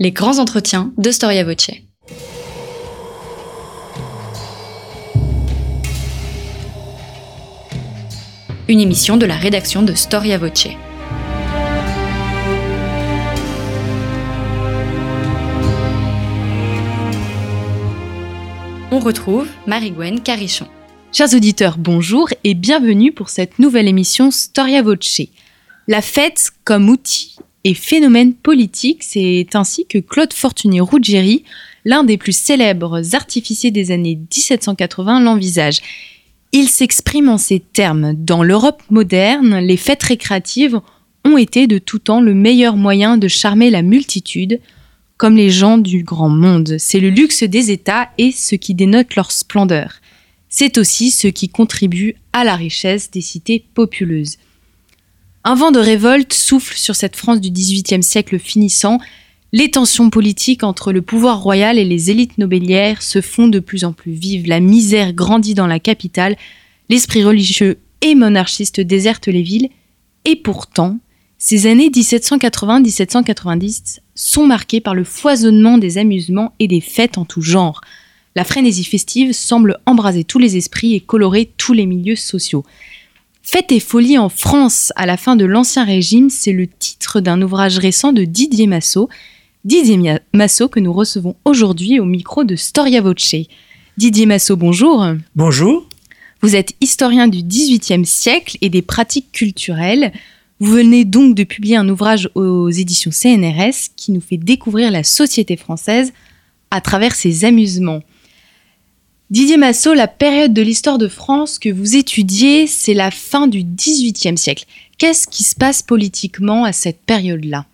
Les grands entretiens de Storia Voce. Une émission de la rédaction de Storia Voce. On retrouve Marie-Gwen Carichon. Chers auditeurs, bonjour et bienvenue pour cette nouvelle émission Storia Voce. La fête comme outil et phénomène politique, c'est ainsi que Claude Fortuné Ruggieri, l'un des plus célèbres artificiers des années 1780, l'envisage. Il s'exprime en ces termes. Dans l'Europe moderne, les fêtes récréatives ont été de tout temps le meilleur moyen de charmer la multitude, comme les gens du grand monde. C'est le luxe des États et ce qui dénote leur splendeur. C'est aussi ce qui contribue à la richesse des cités populeuses. Un vent de révolte souffle sur cette France du XVIIIe siècle finissant. Les tensions politiques entre le pouvoir royal et les élites nobélières se font de plus en plus vives. La misère grandit dans la capitale. L'esprit religieux et monarchiste déserte les villes. Et pourtant, ces années 1780-1790 sont marquées par le foisonnement des amusements et des fêtes en tout genre. La frénésie festive semble embraser tous les esprits et colorer tous les milieux sociaux. Fête et folie en France à la fin de l'Ancien Régime, c'est le titre d'un ouvrage récent de Didier Massot. Didier Massot que nous recevons aujourd'hui au micro de Storia Voce. Didier Massot, bonjour. Bonjour. Vous êtes historien du XVIIIe siècle et des pratiques culturelles. Vous venez donc de publier un ouvrage aux éditions CNRS qui nous fait découvrir la société française à travers ses amusements. Didier Massot, la période de l'histoire de France que vous étudiez, c'est la fin du XVIIIe siècle. Qu'est-ce qui se passe politiquement à cette période-là?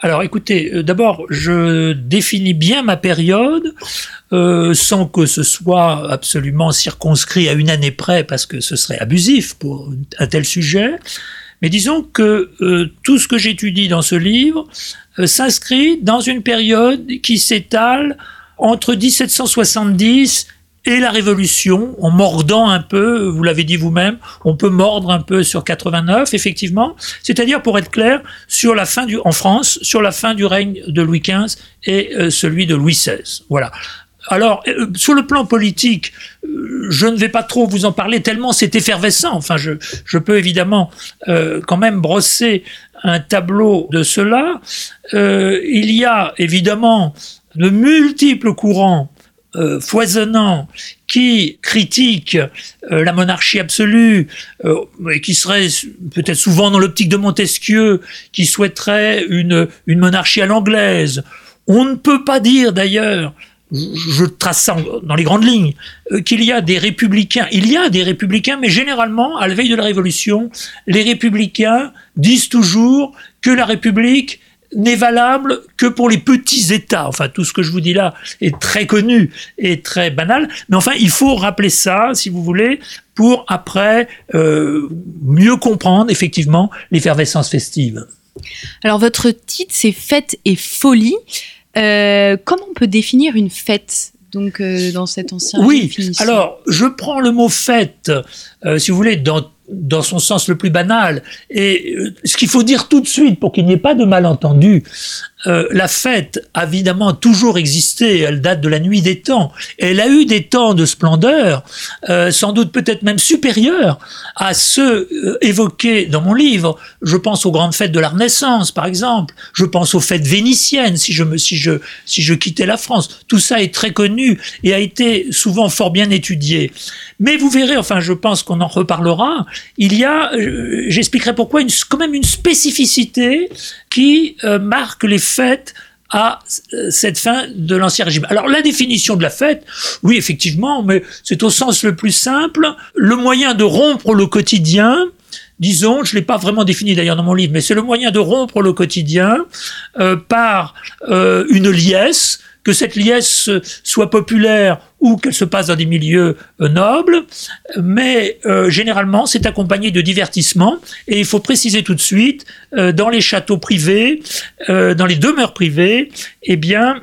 Alors écoutez, euh, d'abord, je définis bien ma période euh, sans que ce soit absolument circonscrit à une année près, parce que ce serait abusif pour un tel sujet. Mais disons que euh, tout ce que j'étudie dans ce livre s'inscrit dans une période qui s'étale entre 1770 et la Révolution, en mordant un peu, vous l'avez dit vous-même, on peut mordre un peu sur 89, effectivement, c'est-à-dire, pour être clair, sur la fin du, en France, sur la fin du règne de Louis XV et euh, celui de Louis XVI. Voilà. Alors, euh, sur le plan politique, euh, je ne vais pas trop vous en parler tellement c'est effervescent. Enfin, je, je peux évidemment quand même brosser un tableau de cela. il y a évidemment de multiples courants euh, foisonnant qui critique euh, la monarchie absolue euh, et qui serait peut-être souvent dans l'optique de Montesquieu, qui souhaiterait une, une monarchie à l'anglaise. On ne peut pas dire d'ailleurs je trace ça dans les grandes lignes, qu'il y a des républicains. Il y a des républicains, mais généralement, à la veille de la Révolution, les républicains disent toujours que la République n'est valable que pour les petits États. Enfin, tout ce que je vous dis là est très connu et très banal, mais enfin, il faut rappeler ça, si vous voulez, pour après euh, mieux comprendre effectivement l'effervescence festive. Alors, votre titre, c'est Fête et folie. Euh, comment on peut définir une fête donc euh, dans cette ancienne Oui, alors je prends le mot fête, si vous voulez, dans dans son sens le plus banal. Et euh, ce qu'il faut dire tout de suite pour qu'il n'y ait pas de malentendu, euh, la fête a évidemment toujours existé, elle date de la nuit des temps. Elle a eu des temps de splendeur, euh, sans doute peut-être même supérieurs à ceux euh, évoqués dans mon livre. Je pense aux grandes fêtes de la Renaissance, par exemple. Je pense aux fêtes vénitiennes, si je, me, si je, si je quittais la France. Tout ça est très connu et a été souvent fort bien étudié. Mais vous verrez, enfin je pense qu'on en reparlera, il y a, j'expliquerai pourquoi, quand même une spécificité qui euh, marque les fêtes à euh, cette fin de l'Ancien Régime. Alors la définition de la fête, oui effectivement, mais c'est au sens le plus simple, le moyen de rompre le quotidien, disons, je ne l'ai pas vraiment défini d'ailleurs dans mon livre, mais c'est le moyen de rompre le quotidien euh, par une liesse, que cette liesse soit populaire ou qu'elle se passe dans des milieux euh, nobles, mais euh, généralement c'est accompagné de divertissement et il faut préciser tout de suite euh, dans les châteaux privés, dans les demeures privées, eh bien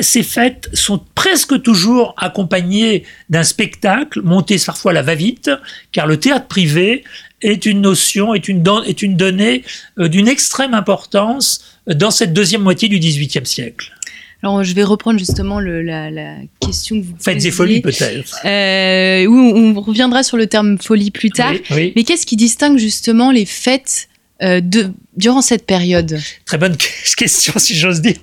ces fêtes sont presque toujours accompagnées d'un spectacle monté parfois la va-vite, car le théâtre privé est une notion, est une, est une donnée d'une extrême importance dans cette deuxième moitié du XVIIIe siècle. Alors, je vais reprendre justement le, la, la, question que vous Faites des folies, peut-être. Euh, on, on reviendra sur le terme folie plus tard. Oui, oui. Mais qu'est-ce qui distingue justement les fêtes euh, de, durant cette période? Très bonne question, si j'ose dire.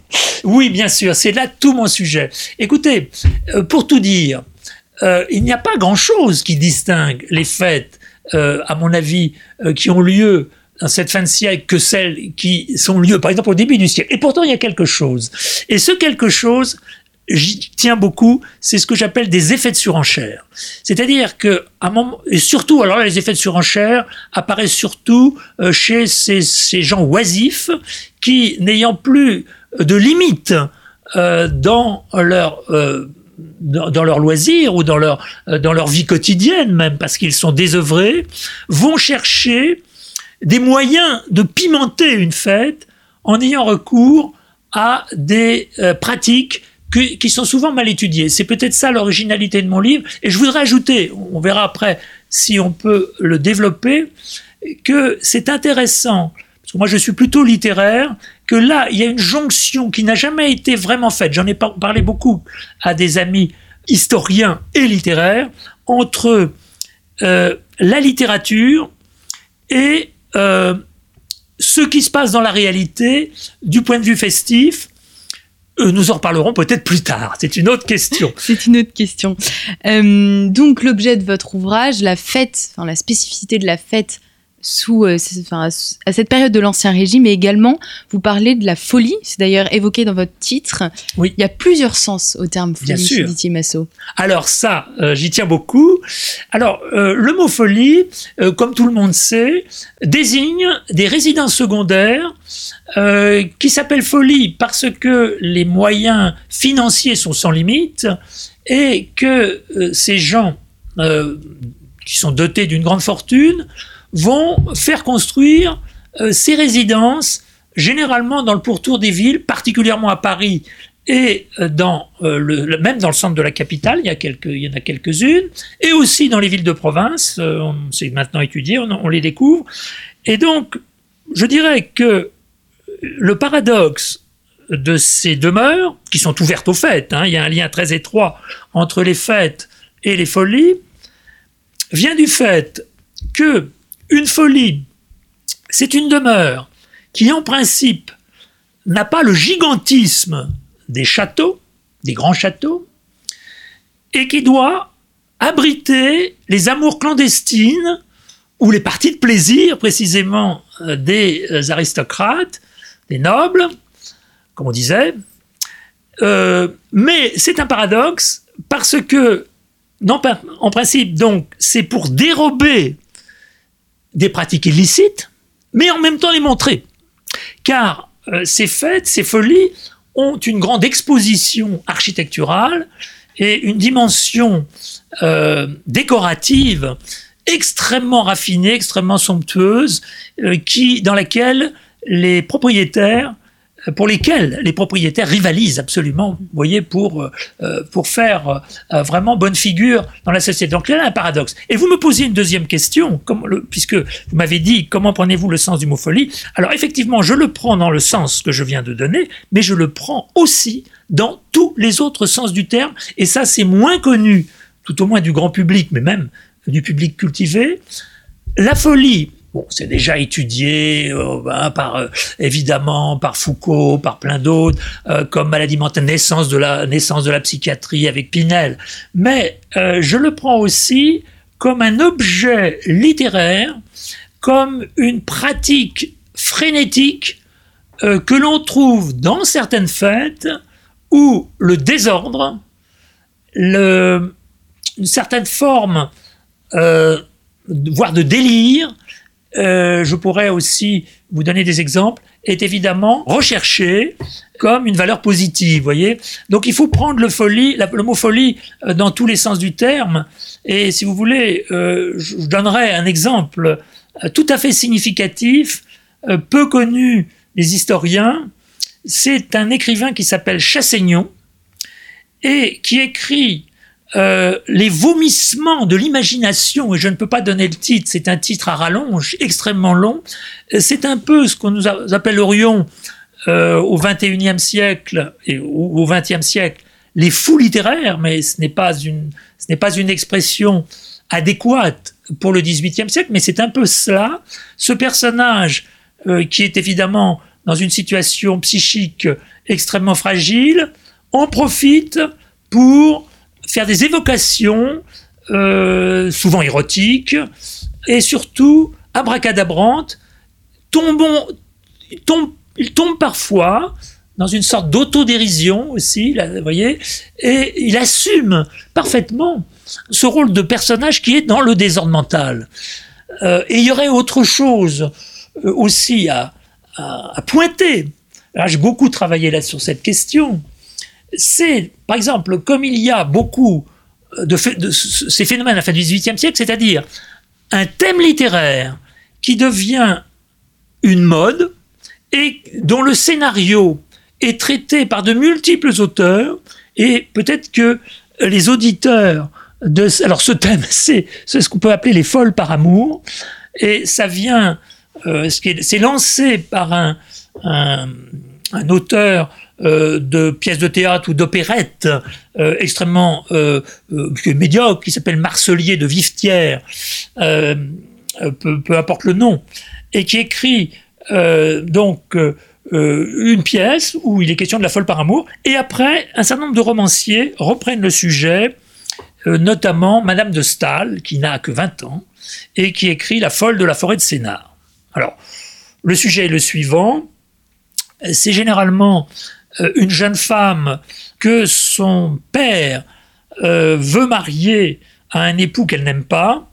Oui, bien sûr, c'est là tout mon sujet. Écoutez, euh, pour tout dire, il n'y a pas grand-chose qui distingue les fêtes, à mon avis, qui ont lieu cette fin de siècle que celles qui sont lieu, par exemple, au début du siècle. Et pourtant, il y a quelque chose. Et ce quelque chose, j'y tiens beaucoup, c'est ce que j'appelle des effets de surenchère. C'est-à-dire que, à un moment, et surtout, alors là, les effets de surenchère apparaissent surtout euh, chez ces, ces gens oisifs qui, n'ayant plus de limites euh, dans leur euh, dans, leur loisir ou dans leur dans leur vie quotidienne même parce qu'ils sont désœuvrés, vont chercher des moyens de pimenter une fête en ayant recours à des euh, pratiques que- qui sont souvent mal étudiées. C'est peut-être ça l'originalité de mon livre. Et je voudrais ajouter, on verra après si on peut le développer, que c'est intéressant, parce que moi je suis plutôt littéraire, que là, il y a une jonction qui n'a jamais été vraiment faite. J'en ai par- parlé beaucoup à des amis historiens et littéraires, entre euh, la littérature et euh, ce qui se passe dans la réalité du point de vue festif. Euh, nous en reparlerons peut-être plus tard. C'est une autre question. C'est une autre question. Euh, donc, l'objet de votre ouvrage, la fête, enfin, la spécificité de la fête sous, euh, enfin, à cette période de l'Ancien Régime, et également, vous parlez de la folie. C'est d'ailleurs évoqué dans votre titre. Oui. Il y a plusieurs sens au terme Bien folie, sûr. dit Masso. Alors ça, euh, j'y tiens beaucoup. Alors, euh, le mot folie, comme tout le monde sait, désigne des résidences secondaires qui s'appellent folie parce que les moyens financiers sont sans limite et que ces gens qui sont dotés d'une grande fortune vont faire construire euh, ces résidences généralement dans le pourtour des villes, particulièrement à Paris et euh, dans euh, le, même dans le centre de la capitale, il y, a quelques, il y en a quelques-unes, et aussi dans les villes de province, on c'est maintenant étudié, on, on les découvre. Et donc, je dirais que le paradoxe de ces demeures, qui sont ouvertes aux fêtes, hein, il y a un lien très étroit entre les fêtes et les folies, vient du fait que une folie, c'est une demeure qui, en principe, n'a pas le gigantisme des châteaux, des grands châteaux, et qui doit abriter les amours clandestines ou les parties de plaisir, précisément, euh, des euh, aristocrates, des nobles, comme on disait. Euh, mais c'est un paradoxe parce que, en principe, donc, c'est pour dérober des pratiques illicites, mais en même temps les montrer. Car euh, ces fêtes, ces folies ont une grande exposition architecturale et une dimension euh, décorative extrêmement raffinée, extrêmement somptueuse, euh, dans laquelle les propriétaires, pour lesquels les propriétaires rivalisent absolument, vous voyez, pour, euh, pour faire euh, vraiment bonne figure dans la société. Donc là, un paradoxe. Et vous me posez une deuxième question, puisque vous m'avez dit comment prenez-vous le sens du mot folie? Alors effectivement, je le prends dans le sens que je viens de donner, mais je le prends aussi dans tous les autres sens du terme. Et ça, c'est moins connu, tout au moins du grand public, mais même du public cultivé. La folie, bon, c'est déjà étudié euh, ben, par euh, évidemment par Foucault, par plein d'autres, euh, comme maladie mentale, naissance de la naissance de la psychiatrie avec Pinel. Mais je le prends aussi comme un objet littéraire, comme une pratique frénétique que l'on trouve dans certaines fêtes où le désordre, une certaine forme, voire de délire, euh, je pourrais aussi vous donner des exemples, est évidemment recherché comme une valeur positive, voyez. Donc il faut prendre le folie, la- le mot folie euh, dans tous les sens du terme. Et si vous voulez, euh, je donnerai un exemple tout à fait significatif, peu connu des historiens. C'est un écrivain qui s'appelle Chassaignon et qui écrit euh, les vomissements de l'imagination, et je ne peux pas donner le titre, c'est un titre à rallonge, extrêmement long. Euh, C'est un peu ce que nous a- appellerions euh, au XXIe siècle et au XXe siècle les fous littéraires, mais ce n'est pas une, ce n'est pas une expression adéquate pour le XVIIIe siècle, mais c'est un peu cela. Ce personnage euh, qui est évidemment dans une situation psychique extrêmement fragile, en profite pour faire des évocations, euh, souvent érotiques, et surtout abracadabrantes, tombons, tombe, il tombe parfois dans une sorte d'autodérision aussi, là, vous voyez, et il assume parfaitement ce rôle de personnage qui est dans le désordre mental. Euh, et il y aurait autre chose euh, aussi à, à, pointer. j'ai beaucoup travaillé là sur cette question. C'est, par exemple, comme il y a beaucoup de, ces phénomènes à la fin du XVIIIe siècle, c'est-à-dire un thème littéraire qui devient une mode et dont le scénario est traité par de multiples auteurs et peut-être que les auditeurs de alors ce thème c'est ce qu'on peut appeler les folles par amour et ça vient euh, c'est lancé par un, auteur euh, de pièces de théâtre ou d'opérette euh, extrêmement médiocre qui s'appelle Marcelier de Vivetière peu, importe le nom et qui écrit donc euh, une pièce où il est question de la folle par amour, et après, un certain nombre de romanciers reprennent le sujet, euh, notamment Madame de Stahl, qui n'a que 20 ans, et qui écrit La folle de la forêt de Sénart. Alors, le sujet est le suivant, c'est généralement euh, une jeune femme que son père veut marier à un époux qu'elle n'aime pas,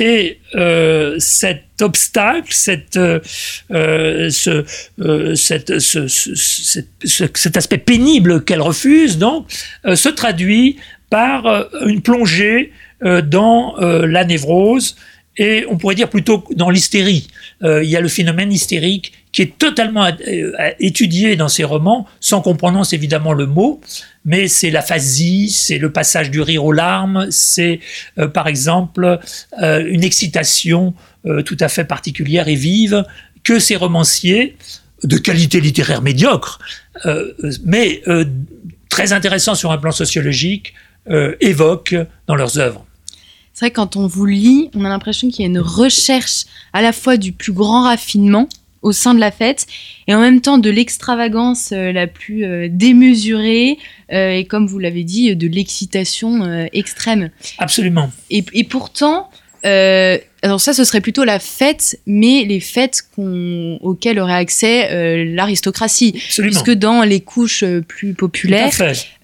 et euh, cet obstacle, euh, euh, cet aspect pénible qu'elle refuse, donc, se traduit par une plongée dans la névrose et on pourrait dire plutôt dans l'hystérie. il y a le phénomène hystérique qui est totalement étudié dans ces romans, sans qu'on prononce évidemment le mot, mais c'est l'aphasie, c'est le passage du rire aux larmes, c'est euh, par exemple euh, une excitation euh, tout à fait particulière et vive que ces romanciers de qualité littéraire médiocre, mais très intéressants sur un plan sociologique, évoquent dans leurs œuvres. C'est vrai, quand on vous lit, on a l'impression qu'il y a une recherche à la fois du plus grand raffinement, au sein de la fête et en même temps de l'extravagance euh, la plus euh, démesurée euh, et comme vous l'avez dit de l'excitation extrême. Absolument. Et, et pourtant, alors ça, ce serait plutôt la fête, mais les fêtes auxquelles aurait accès euh, l'aristocratie. Puisque dans les couches euh, plus populaires,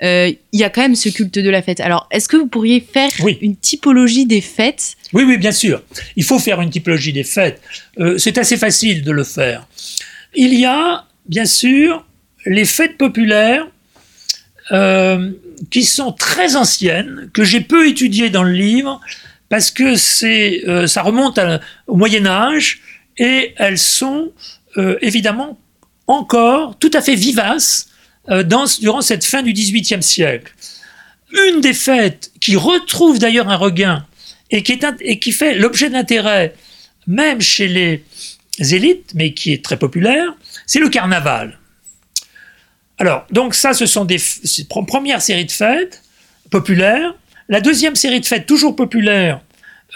euh, il y a quand même ce culte de la fête. Alors, est-ce que vous pourriez faire une typologie des fêtes? Oui, oui, bien sûr. Il faut faire une typologie des fêtes. C'est assez facile de le faire. Il y a, bien sûr, les fêtes populaires qui sont très anciennes, que j'ai peu étudiées dans le livre, parce que euh, ça remonte au Moyen Âge et elles sont euh, évidemment encore tout à fait vivaces euh, durant cette fin du XVIIIe siècle. Une des fêtes qui retrouve d'ailleurs un regain et qui fait l'objet d'intérêt même chez les élites, mais qui est très populaire, c'est le carnaval. Alors, donc ça, ce sont des premières séries de fêtes populaires la deuxième série de fêtes, toujours populaire,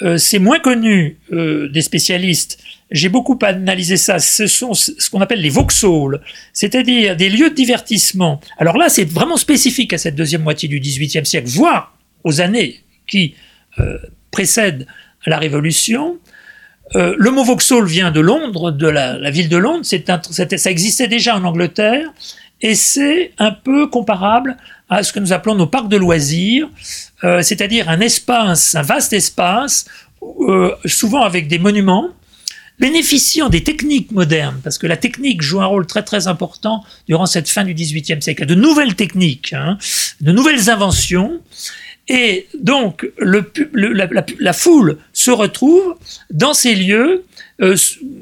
euh, c'est moins connu euh, des spécialistes. J'ai beaucoup analysé ça. Ce sont ce qu'on appelle les vauxhalls, c'est-à-dire des lieux de divertissement. Alors là, c'est vraiment spécifique à cette deuxième moitié du XVIIIe siècle, voire aux années qui euh, précèdent la Révolution. le mot Vauxhall vient de Londres, de la, ville de Londres. Ça existait déjà en Angleterre et c'est un peu comparable à ce que nous appelons nos parcs de loisirs, euh, c'est-à-dire un espace, un vaste espace, euh, souvent avec des monuments, bénéficiant des techniques modernes, parce que la technique joue un rôle très très important durant cette fin du XVIIIe siècle, de nouvelles techniques, hein, de nouvelles inventions, et donc la, foule se retrouve dans ces lieux euh,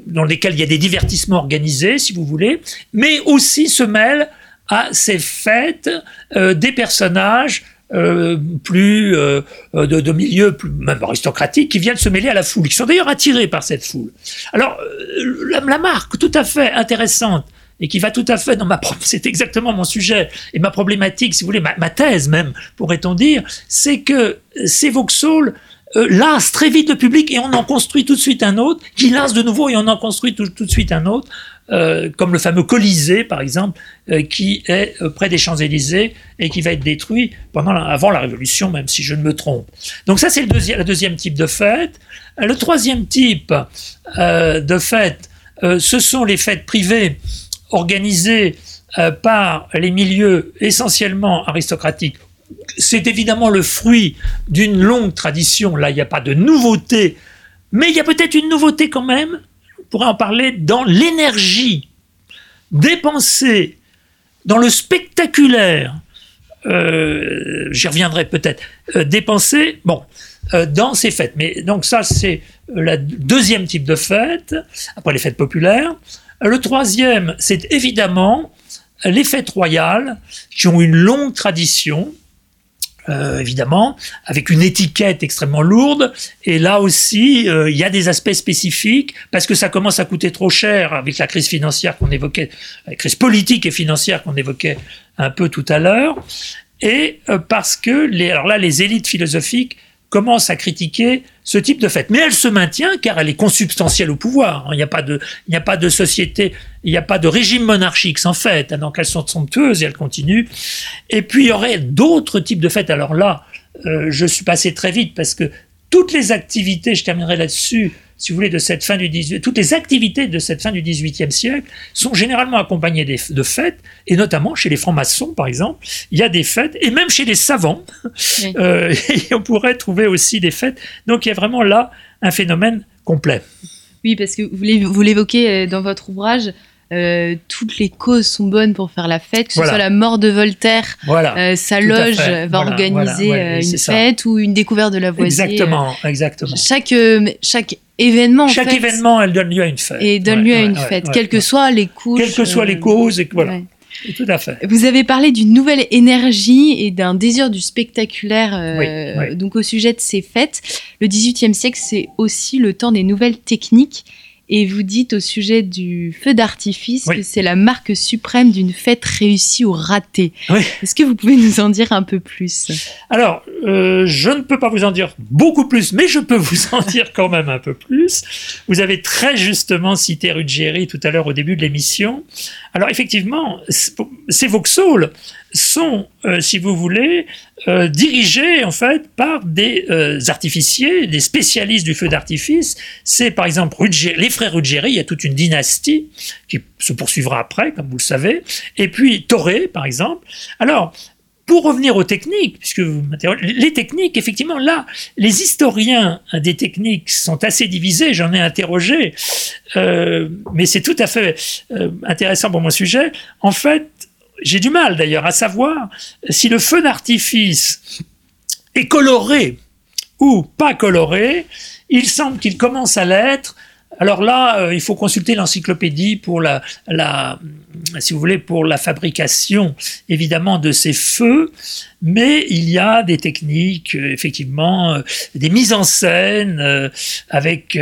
dans lesquels il y a des divertissements organisés, si vous voulez, mais aussi se mêlent à ces fêtes des personnages euh, plus euh, de, de milieux plus même aristocratiques qui viennent se mêler à la foule, qui sont d'ailleurs attirés par cette foule. Alors euh, la, marque tout à fait intéressante et qui va tout à fait dans ma c'est exactement mon sujet et ma problématique, si vous voulez, ma, thèse même, pourrait-on dire, c'est que ces Vauxhall euh, lassent très vite le public et on en construit tout de suite un autre, qui lasse de nouveau et on en construit tout, de suite un autre, euh, comme le fameux Colisée par exemple, euh, qui est près des Champs-Élysées et qui va être détruit pendant avant la Révolution, même si je ne me trompe. Donc ça c'est le deuxième type de fête. Le troisième type de fête, ce sont les fêtes privées organisées par les milieux essentiellement aristocratiques c'est évidemment le fruit d'une longue tradition. Là, il n'y a pas de nouveauté, mais il y a peut-être une nouveauté quand même. On pourrait en parler dans l'énergie dépensée dans le spectaculaire. Euh, j'y reviendrai peut-être. Euh, dépensée, bon, euh, dans ces fêtes. Mais donc ça, c'est le deuxième type de fête, après les fêtes populaires. Le troisième, c'est évidemment les fêtes royales, qui ont une longue tradition, euh, évidemment, avec une étiquette extrêmement lourde. Et là aussi, euh, il y a des aspects spécifiques parce que ça commence à coûter trop cher avec la crise financière qu'on évoquait, la crise politique et financière qu'on évoquait un peu tout à l'heure. Et euh, parce que les, alors là, les élites philosophiques commence à critiquer ce type de fête. Mais elle se maintient car elle est consubstantielle au pouvoir. Il n'y a pas de, il n'y a pas de société, il n'y a pas de régime monarchique sans fête. Donc elles sont somptueuses et elles continuent. Et puis il y aurait d'autres types de fêtes. Alors là, euh, je suis passé très vite parce que toutes les activités, je terminerai là-dessus, si vous voulez, de cette fin du 18, toutes les activités de cette fin du XVIIIe siècle sont généralement accompagnées de fêtes, et notamment chez les francs-maçons, par exemple, il y a des fêtes, et même chez les savants, euh, on pourrait trouver aussi des fêtes. Donc il y a vraiment là un phénomène complet. Oui, parce que vous l'évoquez euh, dans votre ouvrage, euh, toutes les causes sont bonnes pour faire la fête, que ce soit la mort de Voltaire, voilà. sa loge va organiser une fête ou une découverte de la voisine. Exactement, exactement. Chaque, chaque événement. Chaque événement, elle donne lieu à une fête. Et donne lieu à une fête, quelles que soient les causes. Quelles que soient les causes, et voilà. tout à fait. Vous avez parlé d'une nouvelle énergie et d'un désir du spectaculaire euh, donc au sujet de ces fêtes. Le XVIIIe siècle, c'est aussi le temps des nouvelles techniques et vous dites au sujet du feu d'artifice que c'est la marque suprême d'une fête réussie ou ratée. Est-ce que vous pouvez nous en dire un peu plus? Alors, euh, je ne peux pas vous en dire beaucoup plus, mais je peux vous en dire quand même un peu plus. Vous avez très justement cité Ruggieri tout à l'heure au début de l'émission. Alors effectivement, c'est Vauxhall sont, euh, si vous voulez, euh, dirigés en fait par des euh, artificiers, des spécialistes du feu d'artifice. C'est par exemple les frères Ruggieri, il y a toute une dynastie qui se poursuivra après, comme vous le savez, et puis Toré, par exemple. Alors, pour revenir aux techniques, puisque vous les techniques, effectivement, là, les historiens des techniques sont assez divisés, j'en ai interrogé, mais c'est tout à fait intéressant pour mon sujet. En fait, j'ai du mal d'ailleurs à savoir si le feu d'artifice est coloré ou pas coloré. Il semble qu'il commence à l'être. Alors là, euh, il faut consulter l'encyclopédie pour la, si vous voulez, pour la fabrication évidemment de ces feux, mais il y a des techniques, euh, effectivement, euh, des mises en scène avec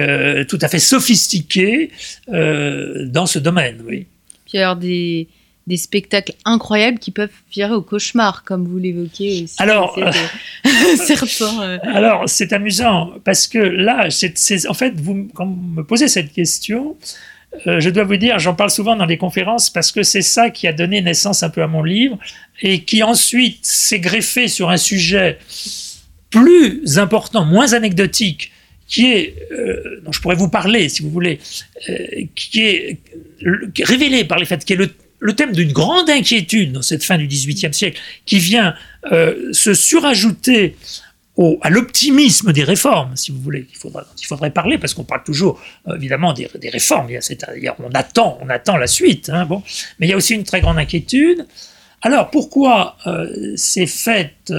tout à fait sophistiquées dans ce domaine, oui. Puis alors des, des spectacles incroyables qui peuvent virer au cauchemar, comme vous l'évoquez aussi. Alors, euh, alors c'est amusant parce que là, c'est en fait, vous, quand vous me posez cette question, euh, je dois vous dire, j'en parle souvent dans les conférences parce que c'est ça qui a donné naissance un peu à mon livre et qui ensuite s'est greffé sur un sujet plus important, moins anecdotique, qui est, euh, dont je pourrais vous parler si vous voulez, qui est révélé par les faits, qui est le le thème d'une grande inquiétude dans cette fin du XVIIIe siècle, qui vient euh, se surajouter au, à l'optimisme des réformes, si vous voulez, il il faudrait parler, parce qu'on parle toujours euh, évidemment des, réformes, il on, attend, on attend la suite, hein, bon. mais il y a aussi une très grande inquiétude. Alors pourquoi euh, ces fêtes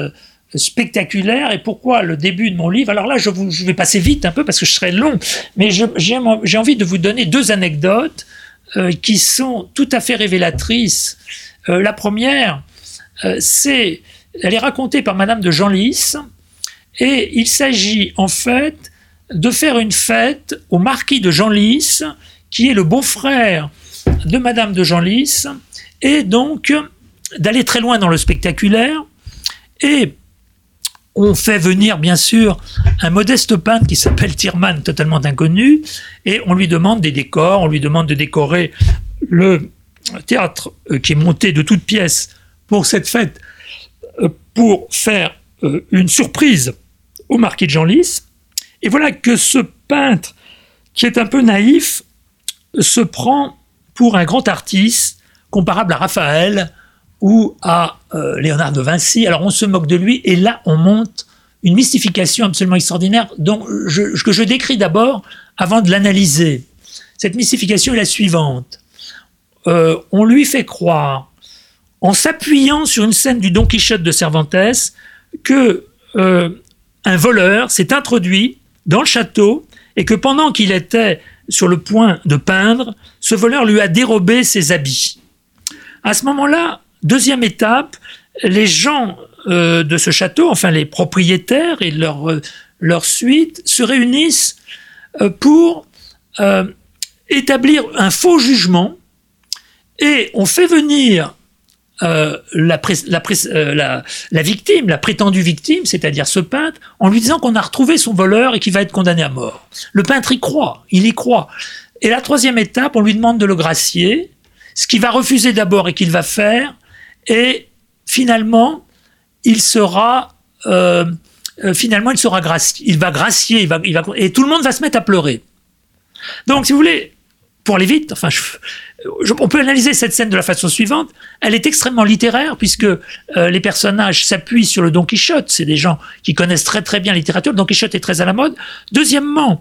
spectaculaires et pourquoi le début de mon livre? Alors là, je, vous, je vais passer vite un peu parce que je serai long, mais j'ai envie de vous donner deux anecdotes euh, qui sont tout à fait révélatrices. Euh, la première, euh, c'est, elle est racontée par Madame de Genlis, et il s'agit en fait de faire une fête au marquis de Genlis, qui est le beau-frère de Madame de Genlis est donc d'aller très loin dans le spectaculaire et on fait venir bien sûr un modeste peintre qui s'appelle Tierman, totalement inconnu, et on lui demande des décors, on lui demande de décorer le théâtre euh, qui est monté de toutes pièces pour cette fête, euh, pour faire euh, une surprise au marquis de Genlis. Et voilà que ce peintre, qui est un peu naïf, se prend pour un grand artiste comparable à Raphaël ou à Léonard de Vinci. Alors on se moque de lui et là on monte une mystification absolument extraordinaire dont que je décris d'abord avant de l'analyser. Cette mystification est la suivante. Euh, on lui fait croire, en s'appuyant sur une scène du Don Quichotte de Cervantes, que euh, un voleur s'est introduit dans le château et que pendant qu'il était sur le point de peindre, ce voleur lui a dérobé ses habits. À ce moment-là, deuxième étape, les gens euh, de ce château, enfin les propriétaires et leur, euh, suite, se réunissent euh, pour établir un faux jugement et on fait venir la, victime, la prétendue victime, c'est-à-dire ce peintre, en lui disant qu'on a retrouvé son voleur et qu'il va être condamné à mort. Le peintre y croit, il y croit. Et la troisième étape, on lui demande de le gracier, ce qu'il va refuser d'abord et qu'il va faire, et finalement, il sera euh, euh, finalement il sera gracié, il va gracier, il va, il va, et tout le monde va se mettre à pleurer. Donc, si vous voulez, pour aller vite, enfin, on peut analyser cette scène de la façon suivante. Elle est extrêmement littéraire puisque euh, les personnages s'appuient sur le Don Quichotte. C'est des gens qui connaissent très très bien la littérature. Le Don Quichotte est très à la mode. Deuxièmement,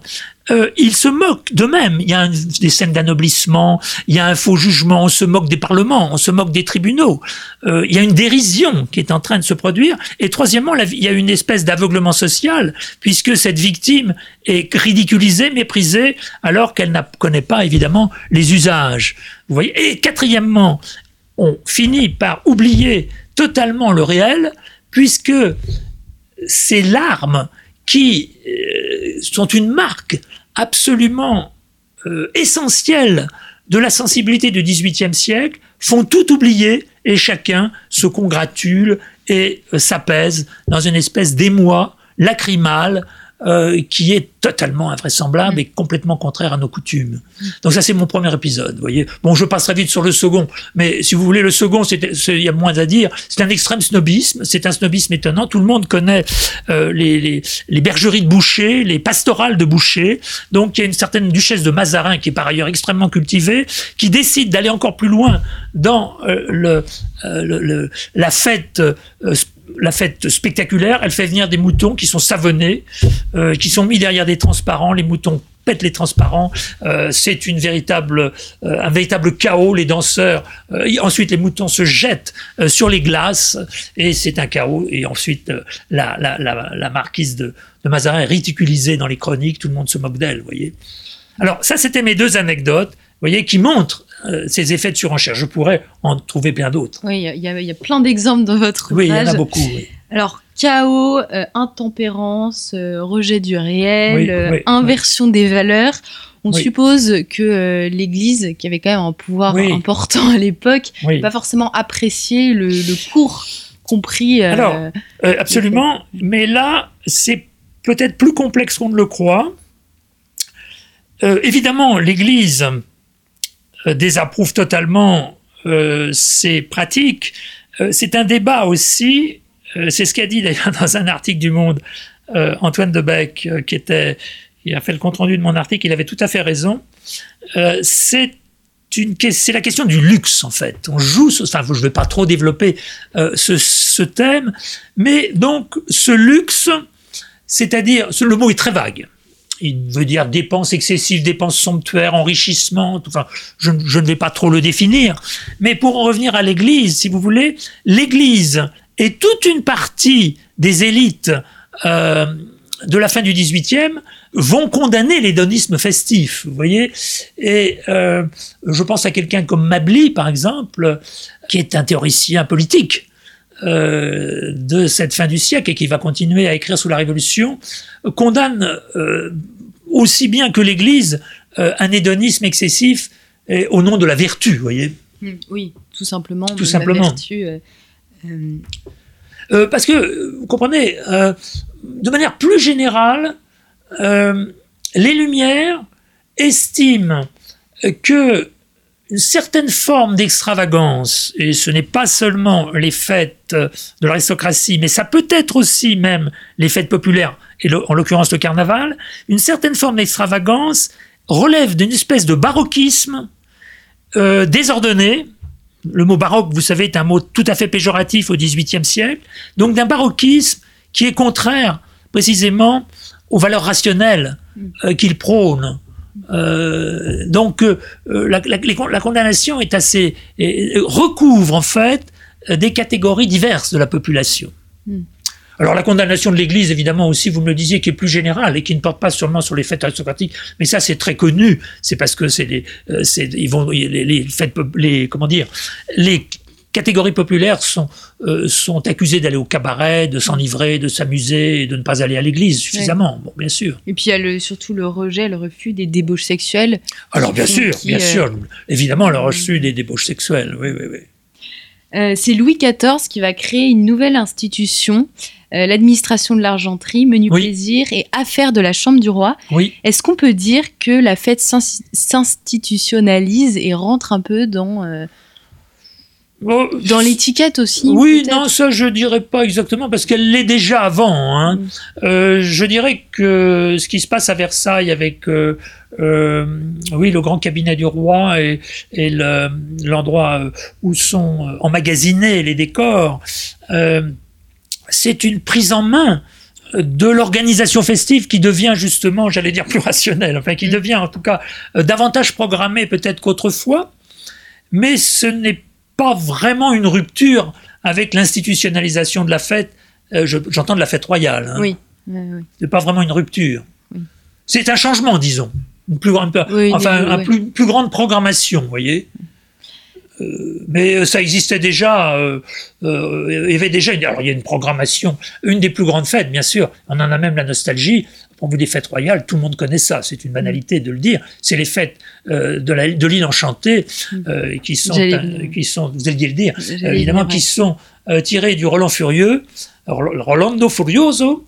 euh, ils se moquent d'eux-mêmes. Il y a des scènes d'anoblissement, il y a un faux jugement, on se moque des parlements, on se moque des tribunaux. Euh, il y a une dérision qui est en train de se produire. Et troisièmement, il y a une espèce d'aveuglement social, puisque cette victime est ridiculisée, méprisée, alors qu'elle ne connaît pas évidemment les usages. Vous voyez? Et quatrièmement, on finit par oublier totalement le réel, puisque ces larmes qui euh, sont une marque absolument euh, essentielle de la sensibilité du XVIIIe siècle font tout oublier et chacun se congratule et euh, s'apaise dans une espèce d'émoi lacrymal euh, qui est totalement invraisemblable mm. et complètement contraire à nos coutumes. Donc ça c'est mon premier épisode, vous voyez. Bon, je passerai vite sur le second, mais si vous voulez, le second, il y a moins à dire. C'est un extrême snobisme, c'est un snobisme étonnant. Tout le monde connaît euh, les, les, les, bergeries de Boucher, les pastorales de Boucher. Donc il y a une certaine duchesse de Mazarin qui est par ailleurs extrêmement cultivée, qui décide d'aller encore plus loin dans euh, le, le, la fête la fête spectaculaire, elle fait venir des moutons qui sont savonnés, euh, qui sont mis derrière des transparents. Les moutons pètent les transparents. Euh, c'est une véritable, euh, un véritable chaos. Les danseurs, ensuite les moutons se jettent sur les glaces et c'est un chaos. Et ensuite la, la, marquise de, de, Mazarin est ridiculisée dans les chroniques. Tout le monde se moque d'elle, voyez. Alors ça, c'était mes deux anecdotes, voyez, qui montrent euh, ces effets de surenchère. Je pourrais en trouver plein d'autres. Oui, il y, a plein d'exemples dans votre ouvrage. Oui, il y en a beaucoup. Alors, chaos, euh, intempérance, euh, rejet du réel, inversion des valeurs. On suppose que l'Église, qui avait quand même un pouvoir important à l'époque, n'a pas forcément apprécié le, cours compris. Alors, absolument. Mais là, c'est peut-être plus complexe qu'on ne le croit. évidemment, l'Église désapprouve totalement euh, ces pratiques. Euh, c'est un débat aussi, c'est ce qu'a dit d'ailleurs dans un article du Monde Antoine Debec, qui était, il a fait le compte rendu de mon article, il avait tout à fait raison. c'est c'est la question du luxe en fait. On joue, enfin, je ne vais pas trop développer ce, ce, thème, mais donc ce luxe, c'est-à-dire, le mot est très vague il veut dire dépenses excessives, dépenses somptuaires, enrichissement, enfin, je, ne vais pas trop le définir. Mais pour en revenir à l'Église, si vous voulez, l'Église et toute une partie des élites euh, de la fin du XVIIIe vont condamner l'hédonisme festif, vous voyez. Et euh, je pense à quelqu'un comme Mably, par exemple, qui est un théoricien politique, euh, de cette fin du siècle et qui va continuer à écrire sous la Révolution, condamne euh, aussi bien que l'Église euh, un hédonisme excessif et au nom de la vertu, vous voyez. Hmm, oui, tout simplement. Tout simplement. La vertu, parce que, vous comprenez, de manière plus générale, les Lumières estiment que une certaine forme d'extravagance, et ce n'est pas seulement les fêtes de l'aristocratie, mais ça peut être aussi même les fêtes populaires, et en l'occurrence le carnaval, une certaine forme d'extravagance relève d'une espèce de baroquisme euh, désordonné. Le mot baroque, vous savez, est un mot tout à fait péjoratif au XVIIIe siècle. Donc d'un baroquisme qui est contraire précisément aux valeurs rationnelles euh, qu'il prône. Euh, donc la, la, condamnation est assez recouvre en fait des catégories diverses de la population. Hmm. Alors la condamnation de l'Église, évidemment aussi, vous me le disiez, qui est plus générale et qui ne porte pas seulement sur les fêtes aristocratiques, mais ça c'est très connu. C'est parce que c'est les, euh, ils vont les, les, fêtes, les comment dire, les catégories populaires sont, euh, sont accusées d'aller au cabaret, de s'enivrer, de s'amuser, de ne pas aller à l'église suffisamment, bon, bien sûr. Et puis il y a le, surtout le rejet, le refus des débauches sexuelles. Alors bien sûr, bien euh, sûr, évidemment le refus des débauches sexuelles, oui, oui, oui. Euh, c'est Louis XIV qui va créer une nouvelle institution, euh, l'administration de l'argenterie, menu plaisir et affaires de la Chambre du roi. Oui. Est-ce qu'on peut dire que la fête s'institutionnalise et rentre un peu dans, euh, dans l'étiquette aussi Oui, non, ça je dirais pas exactement parce qu'elle l'est déjà avant. Hein. Euh, je dirais que ce qui se passe à Versailles avec euh, euh, oui le grand cabinet du roi et, et l'endroit où sont emmagasinés les décors, c'est une prise en main de l'organisation festive qui devient justement, j'allais dire, plus rationnelle, enfin qui mm. devient en tout cas davantage programmée peut-être qu'autrefois, mais ce n'est pas vraiment une rupture avec l'institutionnalisation de la fête. Euh, j'entends de la fête royale. Hein. Oui. C'est pas vraiment une rupture. C'est un changement, disons. Une plus grande, enfin, une plus, grande programmation, vous voyez. Euh, mais ça existait déjà. Euh, il y avait déjà. alors, il y a une programmation. Une des plus grandes fêtes, bien sûr. On en a même la nostalgie pour vous des fêtes royales, tout le monde connaît ça, c'est une banalité de le dire. C'est les fêtes euh, de l'île enchantée euh, qui sont, qui sont, vous alliez le dire, évidemment, qui sont euh, tirées du Roland Furieux, Rolando Furioso,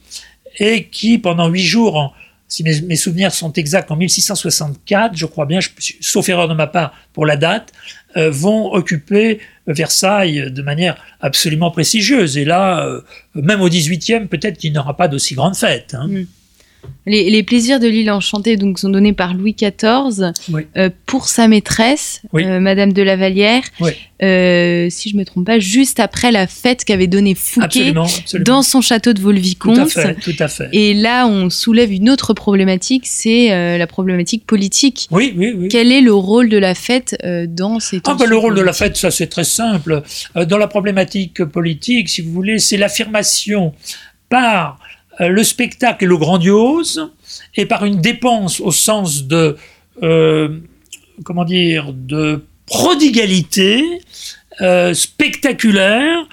et qui pendant huit jours, si mes, souvenirs sont exacts, en 1664, je crois bien, sauf erreur de ma part pour la date, vont occuper Versailles de manière absolument prestigieuse. Et là, même au 18e, peut-être qu'il n'y aura pas d'aussi grande fête. Hein. Mm. Les, plaisirs de l'île enchantée donc, sont donnés par Louis XIV euh, pour sa maîtresse, euh, Madame de la Vallière, euh, si je ne me trompe pas, juste après la fête qu'avait donnée Fouquet dans son château de Vaux-le-Vicomte. Tout à fait, Et là, on soulève une autre problématique, c'est la problématique politique. Oui, oui, oui. Quel est le rôle de la fête dans ces ah, ben, Le rôle de la fête, ça c'est très simple. dans la problématique politique, si vous voulez, c'est l'affirmation par le spectacle et le grandiose, et par une dépense au sens de, euh, comment dire, de prodigalité euh, spectaculaire,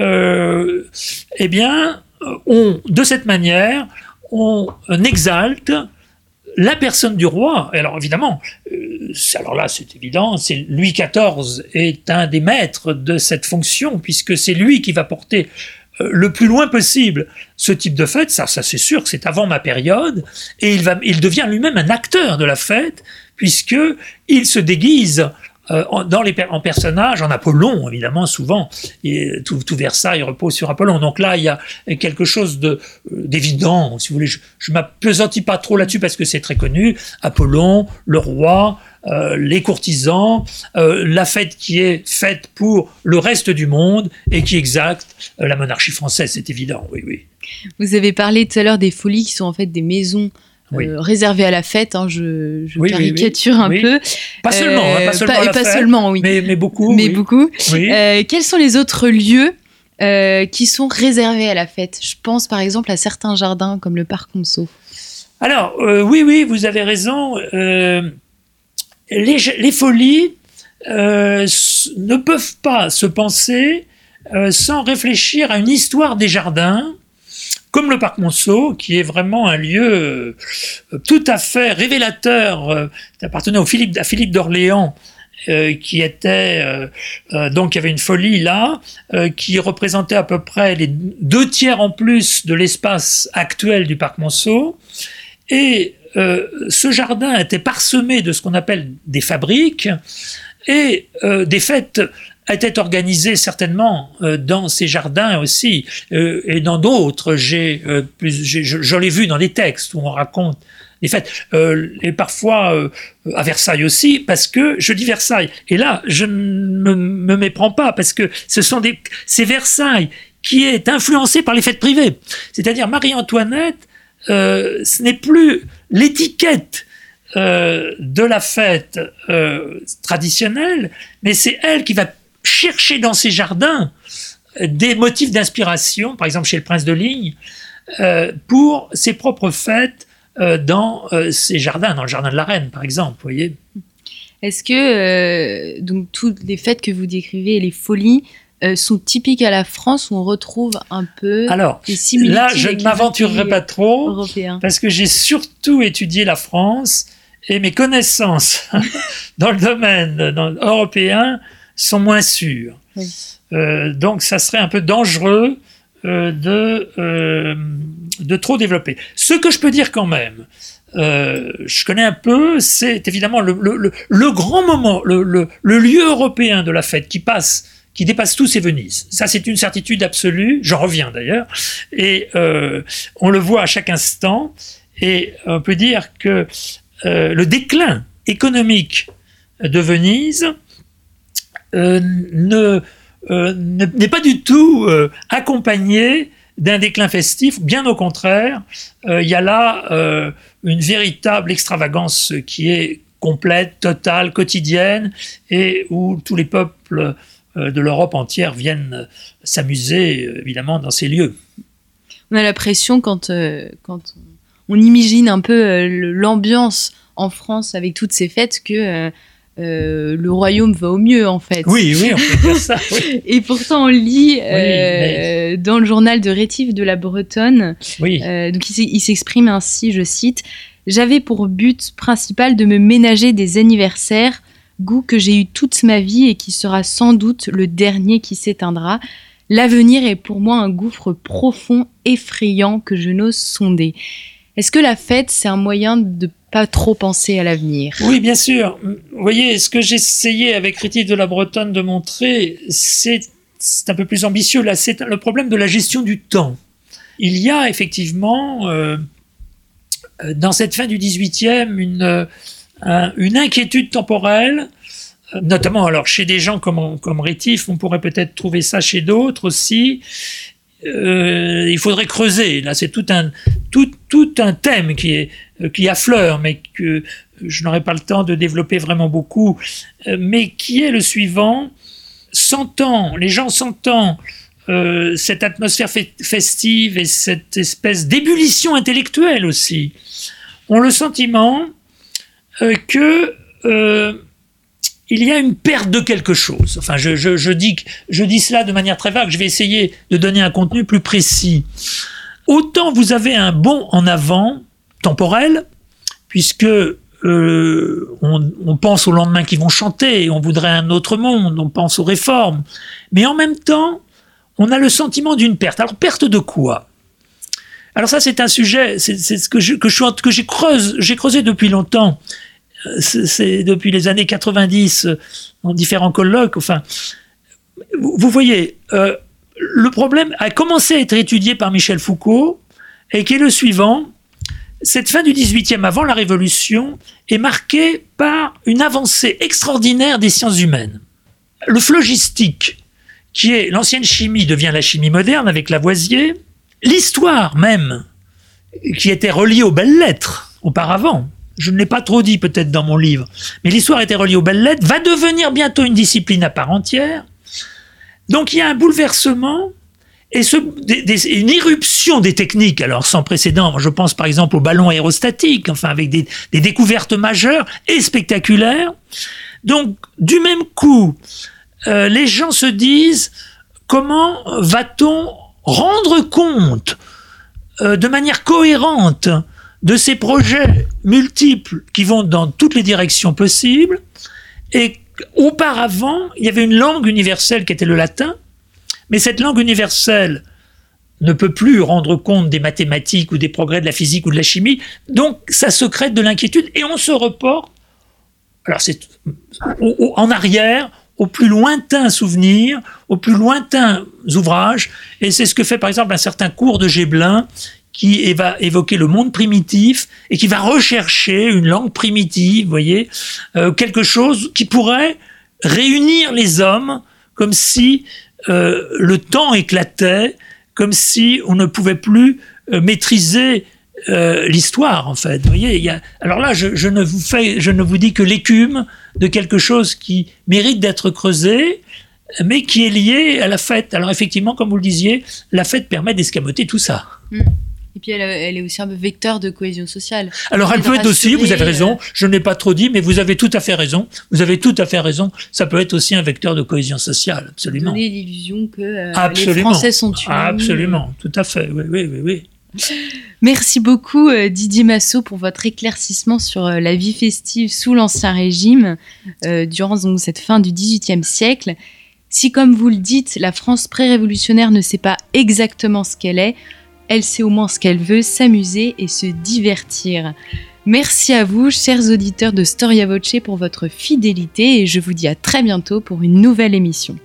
eh bien, on, de cette manière, on exalte la personne du roi, alors évidemment, alors là c'est évident, c'est Louis XIV est un des maîtres de cette fonction, puisque c'est lui qui va porter euh, le plus loin possible ce type de fête, ça, ça c'est sûr c'est avant ma période, et il, va, il devient lui-même un acteur de la fête, puisque il se déguise euh, dans les, en personnage, en Apollon, évidemment, souvent, et tout, tout, Versailles repose sur Apollon. Donc là, il y a quelque chose de, euh, d'évident, si vous voulez. Je ne m'appesantis pas trop là-dessus parce que c'est très connu. Apollon, le roi, euh, les courtisans, la fête qui est faite pour le reste du monde et qui exacte la monarchie française, c'est évident, oui, oui. Vous avez parlé tout à l'heure des folies qui sont en fait des maisons euh, réservé à la fête. Hein, je, caricature un peu. Pas seulement, hein, pas seulement, pas, seulement oui. Mais, beaucoup. Mais beaucoup. Euh, quels sont les autres lieux euh, qui sont réservés à la fête? Je pense par exemple à certains jardins comme le parc Monceau. Alors, oui, oui, vous avez raison. Les, folies ne peuvent pas se penser sans réfléchir à une histoire des jardins comme le parc Monceau, qui est vraiment un lieu euh, tout à fait révélateur, euh, appartenait au Philippe, à Philippe d'Orléans, euh, qui était euh, euh, donc il y avait une folie là qui représentait à peu près les deux tiers en plus de l'espace actuel du parc Monceau. Et ce jardin était parsemé de ce qu'on appelle des fabriques et des fêtes étaient organisées certainement dans ces jardins aussi et dans d'autres. J'ai, l'ai vu dans des textes où on raconte des fêtes. Euh, et parfois euh, à Versailles aussi, parce que je dis Versailles. Et là, je ne me, méprends pas, parce que ce sont des, c'est Versailles qui est influencé par les fêtes privées. C'est-à-dire Marie-Antoinette, euh, ce n'est plus l'étiquette de la fête traditionnelle, mais c'est elle qui va chercher dans ses jardins des motifs d'inspiration, par exemple chez le prince de Ligne, pour ses propres fêtes euh, dans euh, ces jardins, dans le jardin de la reine, par exemple, voyez. Est-ce que euh, donc toutes les fêtes que vous décrivez, les folies, sont typiques à la France où on retrouve un peu Alors, là, je ne m'aventurerai pas trop parce que j'ai surtout étudié la France et mes connaissances dans le domaine européen sont moins sûres. donc, ça serait un peu dangereux euh, de, euh, de trop développer. Ce que je peux dire quand même, euh, je connais un peu, c'est évidemment le, le, le, grand moment, le, lieu européen de la fête qui passe, qui dépasse tous, c'est Venise. Ça, c'est une certitude absolue. J'en reviens d'ailleurs, et euh, on le voit à chaque instant. Et on peut dire que euh, le déclin économique de Venise euh, n'est pas du tout accompagné d'un déclin festif, bien au contraire, il y a là une véritable extravagance qui est complète, totale, quotidienne, et où tous les peuples de l'Europe entière viennent s'amuser, évidemment, dans ces lieux. On a l'impression, quand, quand on imagine un peu l'ambiance en France avec toutes ces fêtes, que euh, le royaume va au mieux en fait. Oui, oui, on peut dire ça. Et pourtant on lit euh, dans le journal de Rétif de la Bretonne, euh, donc il s'exprime ainsi, je cite, J'avais pour but principal de me ménager des anniversaires, goût que j'ai eu toute ma vie et qui sera sans doute le dernier qui s'éteindra. L'avenir est pour moi un gouffre profond, effrayant que je n'ose sonder. Est-ce que la fête, c'est un moyen de pas trop penser à l'avenir? Oui, bien sûr. Vous voyez, ce que j'essayais avec Critique de la Bretonne de montrer, c'est un peu plus ambitieux. Là, c'est le problème de la gestion du temps. Il y a effectivement, euh, dans cette fin du 18e, une, une inquiétude temporelle, notamment alors chez des gens comme, comme Rétif, on pourrait peut-être trouver ça chez d'autres aussi, euh, il faudrait creuser. Là, c'est tout un, tout, tout un thème qui, est, euh, qui affleure, mais que je n'aurai pas le temps de développer vraiment beaucoup, euh, mais qui est le suivant. Sentant, les gens sentant euh, cette atmosphère festive et cette espèce d'ébullition intellectuelle aussi, ont le sentiment euh, que il y a une perte de quelque chose. Enfin, je, dis, cela de manière très vague, je vais essayer de donner un contenu plus précis. Autant vous avez un bond en avant temporel, puisque euh, on, pense aux lendemains qui vont chanter, on voudrait un autre monde, on pense aux réformes, mais en même temps, on a le sentiment d'une perte. Alors, perte de quoi? Alors ça, c'est un sujet, c'est ce que je, que je que j'ai creusé, j'ai creusé depuis longtemps c'est depuis les années 90 euh, en différents colloques. Enfin, vous, voyez, euh, le problème a commencé à être étudié par Michel Foucault et qui est le suivant. Cette fin du 18e avant la Révolution est marquée par une avancée extraordinaire des sciences humaines. Le phlogistique, qui est l'ancienne chimie, devient la chimie moderne avec Lavoisier. L'histoire même, qui était reliée aux belles lettres auparavant, je ne l'ai pas trop dit peut-être dans mon livre, mais l'histoire était reliée aux belles lettres, va devenir bientôt une discipline à part entière. Donc il y a un bouleversement et une irruption des techniques, alors sans précédent. Je pense par exemple au ballon aérostatique, enfin avec des, découvertes majeures et spectaculaires. Donc du même coup, euh, les gens se disent comment va-t-on rendre compte euh, de manière cohérente de ces projets multiples qui vont dans toutes les directions possibles. Et auparavant, il y avait une langue universelle qui était le latin, mais cette langue universelle ne peut plus rendre compte des mathématiques ou des progrès de la physique ou de la chimie, donc ça se crée de l'inquiétude et on se reporte, alors c'est en arrière, aux plus lointains souvenirs, aux plus lointains ouvrages, et c'est ce que fait par exemple un certain cours de Géblin qui va évoquer le monde primitif et qui va rechercher une langue primitive, vous voyez, euh, quelque chose qui pourrait réunir les hommes comme si euh, le temps éclatait, comme si on ne pouvait plus euh, maîtriser l'histoire en fait. Vous voyez, y a... alors là, je, je, ne vous fais, je ne vous dis que l'écume de quelque chose qui mérite d'être creusé, mais qui est lié à la fête. Alors effectivement, comme vous le disiez, la fête permet d'escamoter tout ça. Hmm. Et puis elle, est aussi un peu vecteur de cohésion sociale. Alors elle peut être aussi, vous avez raison, euh, je n'ai pas trop dit, mais vous avez tout à fait raison. Vous avez tout à fait raison. Ça peut être aussi un vecteur de cohésion sociale, absolument. Donner l'illusion que euh, les Français sont tués. Absolument, tout à fait. Oui, oui, oui, oui. Merci beaucoup euh, Didier Massot pour votre éclaircissement sur la vie festive sous l'Ancien Régime durant donc, cette fin du XVIIIe siècle. Si, comme vous le dites, la France pré-révolutionnaire ne sait pas exactement ce qu'elle est, elle sait au moins ce qu'elle veut, s'amuser et se divertir. Merci à vous, chers auditeurs de Storia Voce, pour votre fidélité et je vous dis à très bientôt pour une nouvelle émission.